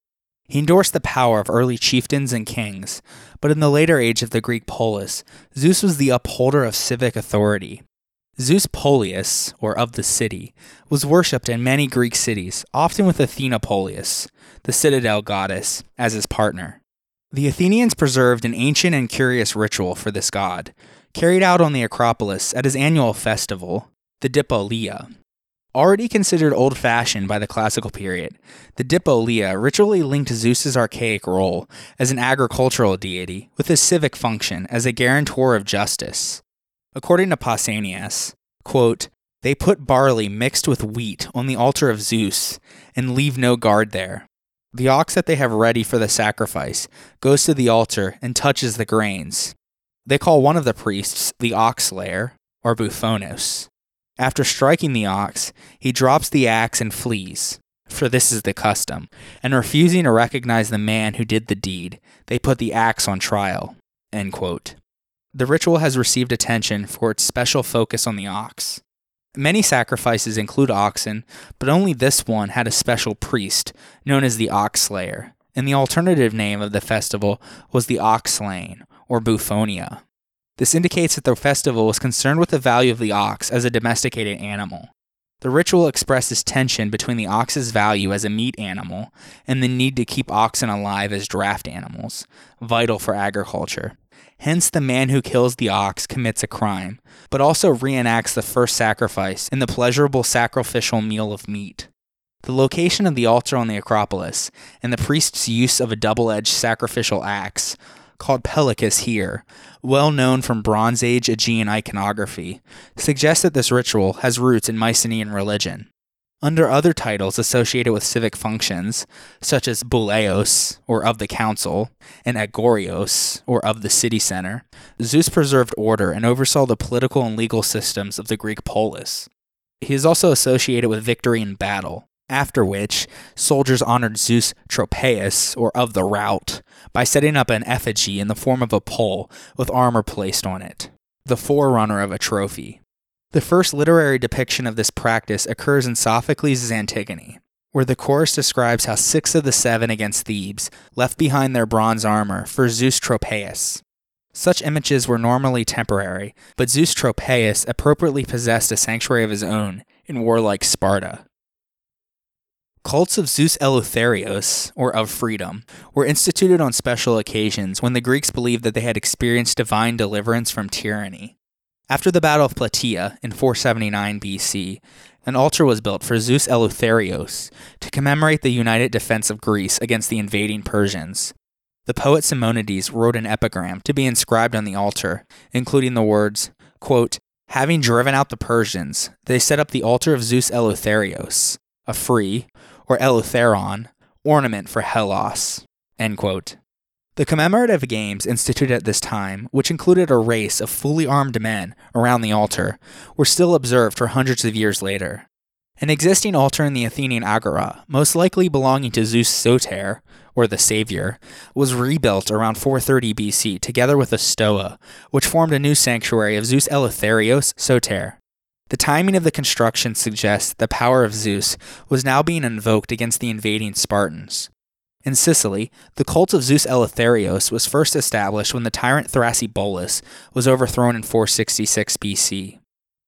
He endorsed the power of early chieftains and kings, but in the later age of the Greek polis, Zeus was the upholder of civic authority. Zeus Polius, or of the city, was worshipped in many Greek cities, often with Athena Polius, the citadel goddess, as his partner. The Athenians preserved an ancient and curious ritual for this god, carried out on the Acropolis at his annual festival, the Dipolea. Already considered old fashioned by the classical period, the Dipolea ritually linked Zeus's archaic role as an agricultural deity with his civic function as a guarantor of justice. According to Pausanias, quote, they put barley mixed with wheat on the altar of Zeus and leave no guard there. The ox that they have ready for the sacrifice goes to the altar and touches the grains. They call one of the priests the ox slayer, or Bouphonos. After striking the ox, he drops the axe and flees, for this is the custom, and refusing to recognize the man who did the deed, they put the axe on trial. The ritual has received attention for its special focus on the ox. Many sacrifices include oxen, but only this one had a special priest, known as the Ox Slayer, and the alternative name of the festival was the Ox Slaying, or Bouphonia. This indicates that the festival was concerned with the value of the ox as a domesticated animal. The ritual expresses tension between the ox's value as a meat animal and the need to keep oxen alive as draft animals, vital for agriculture. Hence, the man who kills the ox commits a crime, but also reenacts the first sacrifice in the pleasurable sacrificial meal of meat. The location of the altar on the Acropolis and the priest's use of a double edged sacrificial axe called Pelecus here, well known from Bronze Age Aegean iconography, suggests that this ritual has roots in Mycenaean religion. Under other titles associated with civic functions, such as Bouleos, or of the council, and Agorios, or of the city center, Zeus preserved order and oversaw the political and legal systems of the Greek polis. He is also associated with victory in battle, after which soldiers honored Zeus Tropaeus, or of the rout, by setting up an effigy in the form of a pole with armor placed on it, the forerunner of a trophy. The first literary depiction of this practice occurs in Sophocles' Antigone, where the chorus describes how six of the seven against Thebes left behind their bronze armor for Zeus Tropeus. Such images were normally temporary, but Zeus Tropeus appropriately possessed a sanctuary of his own in warlike Sparta. Cults of Zeus Eleutherios, or of freedom, were instituted on special occasions when the Greeks believed that they had experienced divine deliverance from tyranny. After the Battle of Plataea in 479 BC, an altar was built for Zeus Eleutherios to commemorate the united defense of Greece against the invading Persians. The poet Simonides wrote an epigram to be inscribed on the altar, including the words, quote, Having driven out the Persians, they set up the altar of Zeus Eleutherios, a free, or Eleutheron, ornament for Hellas. The commemorative games instituted at this time, which included a race of fully armed men around the altar, were still observed for hundreds of years later. An existing altar in the Athenian Agora, most likely belonging to Zeus Soter, or the Savior, was rebuilt around 430 BC together with a stoa, which formed a new sanctuary of Zeus Eleutherios Soter. The timing of the construction suggests that the power of Zeus was now being invoked against the invading Spartans. In Sicily, the cult of Zeus Eleutherios was first established when the tyrant Thrasybulus was overthrown in 466 BC.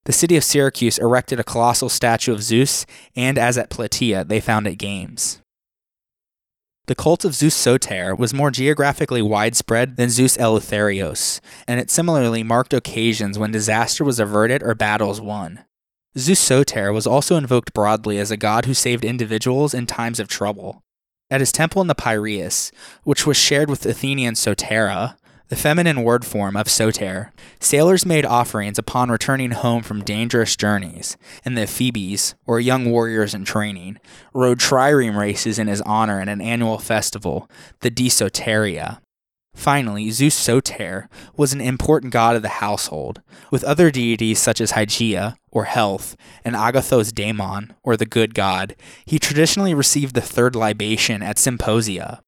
The city of Syracuse erected a colossal statue of Zeus, and as at Plataea, they found founded games. The cult of Zeus Soter was more geographically widespread than Zeus Eleutherios, and it similarly marked occasions when disaster was averted or battles won. Zeus Soter was also invoked broadly as a god who saved individuals in times of trouble. At his temple in the Piraeus, which was shared with Athenian Sotera, the feminine word form of soter, sailors made offerings upon returning home from dangerous journeys, and the ephebes, or young warriors in training, rowed trireme races in his honor at an annual festival, the Desoteria. Finally, Zeus Soter was an important god of the household, with other deities such as Hygeia, or health, and Agathos Daimon, or the good god. He traditionally received the third libation at symposia,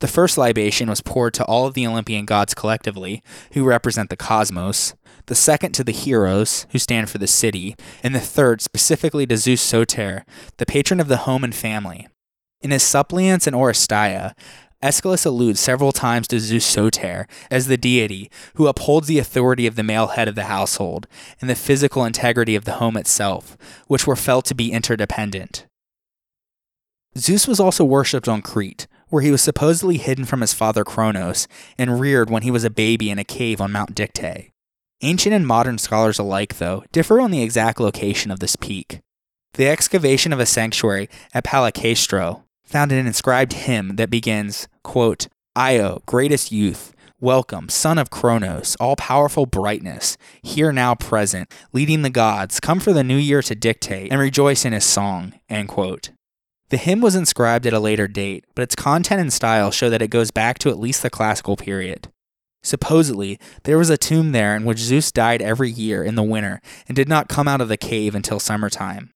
the first libation was poured to all of the Olympian gods collectively, who represent the cosmos, the second to the heroes, who stand for the city, and the third specifically to Zeus Soter, the patron of the home and family. In his suppliants and Oresteia, Aeschylus alludes several times to Zeus Soter as the deity who upholds the authority of the male head of the household and the physical integrity of the home itself, which were felt to be interdependent. Zeus was also worshipped on Crete, where he was supposedly hidden from his father Kronos and reared when he was a baby in a cave on Mount Dicte. Ancient and modern scholars alike, though, differ on the exact location of this peak. The excavation of a sanctuary at Palaikastro found an inscribed hymn that begins, quote, Io, greatest youth, welcome, son of Kronos, all powerful brightness, here now present, leading the gods, come for the new year to dictate and rejoice in his song, end quote. The hymn was inscribed at a later date, but its content and style show that it goes back to at least the classical period. Supposedly, there was a tomb there in which Zeus died every year in the winter and did not come out of the cave until summertime.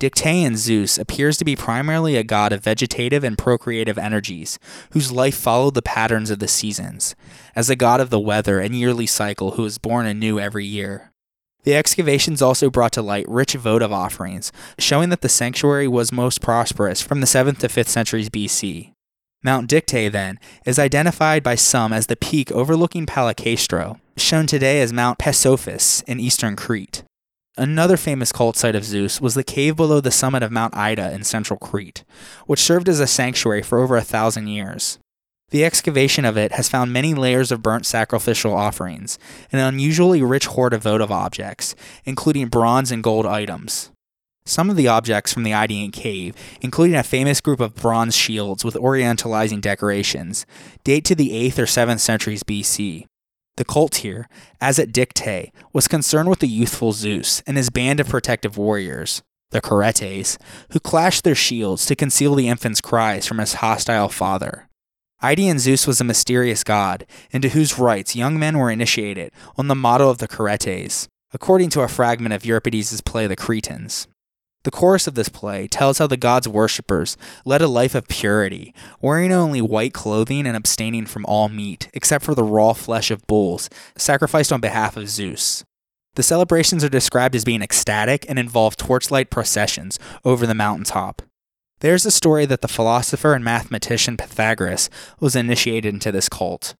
Dictaean Zeus appears to be primarily a god of vegetative and procreative energies, whose life followed the patterns of the seasons, as a god of the weather and yearly cycle who is born anew every year. The excavations also brought to light rich votive offerings, showing that the sanctuary was most prosperous from the 7th to 5th centuries BC. Mount Dictae, then, is identified by some as the peak overlooking Palaikastro, shown today as Mount Petsofas in eastern Crete. Another famous cult site of Zeus was the cave below the summit of Mount Ida in central Crete, which served as a sanctuary for over a thousand years. The excavation of it has found many layers of burnt sacrificial offerings, and an unusually rich hoard of votive objects, including bronze and gold items. Some of the objects from the Idaean cave, including a famous group of bronze shields with orientalizing decorations, date to the 8th or 7th centuries BC. The cult here, as at Dictae, was concerned with the youthful Zeus and his band of protective warriors, the Curetes, who clashed their shields to conceal the infant's cries from his hostile father. Idaean Zeus was a mysterious god, into whose rites young men were initiated on the model of the Curetes, according to a fragment of Euripides' play The Cretans. The chorus of this play tells how the god's worshippers led a life of purity, wearing only white clothing and abstaining from all meat, except for the raw flesh of bulls, sacrificed on behalf of Zeus. The celebrations are described as being ecstatic and involve torchlight processions over the mountaintop. There's a story that the philosopher and mathematician Pythagoras was initiated into this cult.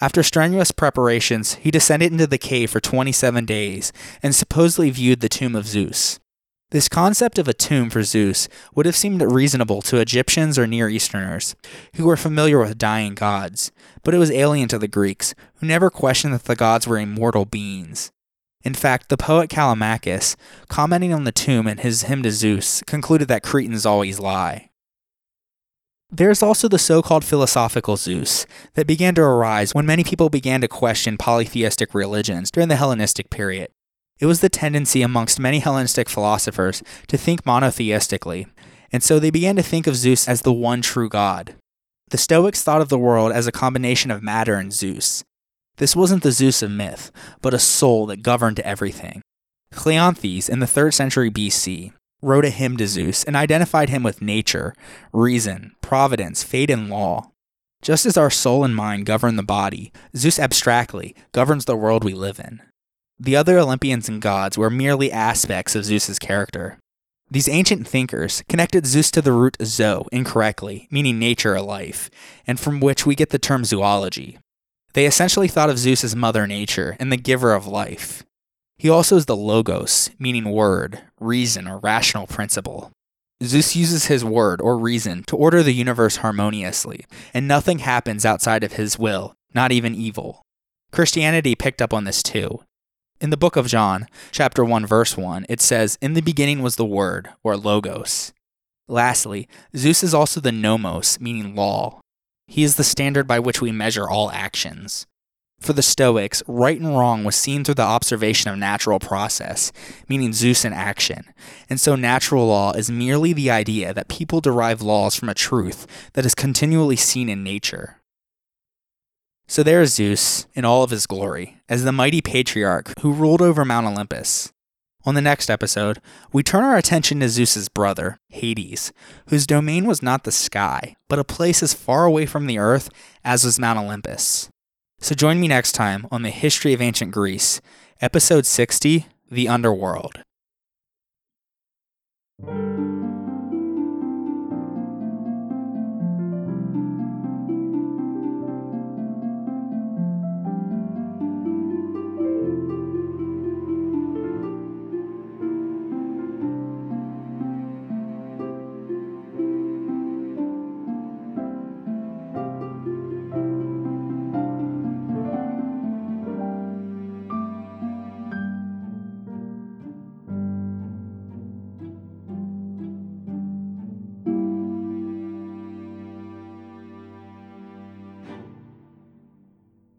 After strenuous preparations, he descended into the cave for 27 days and supposedly viewed the tomb of Zeus. This concept of a tomb for Zeus would have seemed reasonable to Egyptians or Near Easterners, who were familiar with dying gods, but it was alien to the Greeks, who never questioned that the gods were immortal beings. In fact, the poet Callimachus, commenting on the tomb in his hymn to Zeus, concluded that Cretans always lie. There is also the so called philosophical Zeus that began to arise when many people began to question polytheistic religions during the Hellenistic period. It was the tendency amongst many Hellenistic philosophers to think monotheistically, and so they began to think of Zeus as the one true god. The Stoics thought of the world as a combination of matter and Zeus. This wasn't the Zeus of myth, but a soul that governed everything. Cleanthes, in the 3rd century BC, wrote a hymn to Zeus and identified him with nature, reason, providence, fate, and law. Just as our soul and mind govern the body, Zeus abstractly governs the world we live in. The other Olympians and gods were merely aspects of Zeus's character. These ancient thinkers connected Zeus to the root zo incorrectly, meaning nature or life, and from which we get the term zoology. They essentially thought of Zeus as Mother Nature and the giver of life. He also is the logos, meaning word, reason, or rational principle. Zeus uses his word or reason to order the universe harmoniously, and nothing happens outside of his will, not even evil. Christianity picked up on this too, in the book of John, chapter 1, verse 1, it says, In the beginning was the Word, or Logos. Lastly, Zeus is also the nomos, meaning law. He is the standard by which we measure all actions. For the Stoics, right and wrong was seen through the observation of natural process, meaning Zeus in action, and so natural law is merely the idea that people derive laws from a truth that is continually seen in nature. So there is Zeus in all of his glory, as the mighty patriarch who ruled over Mount Olympus. On the next episode, we turn our attention to Zeus's brother, Hades, whose domain was not the sky, but a place as far away from the earth as was Mount Olympus. So join me next time on the History of Ancient Greece, episode 60 The Underworld.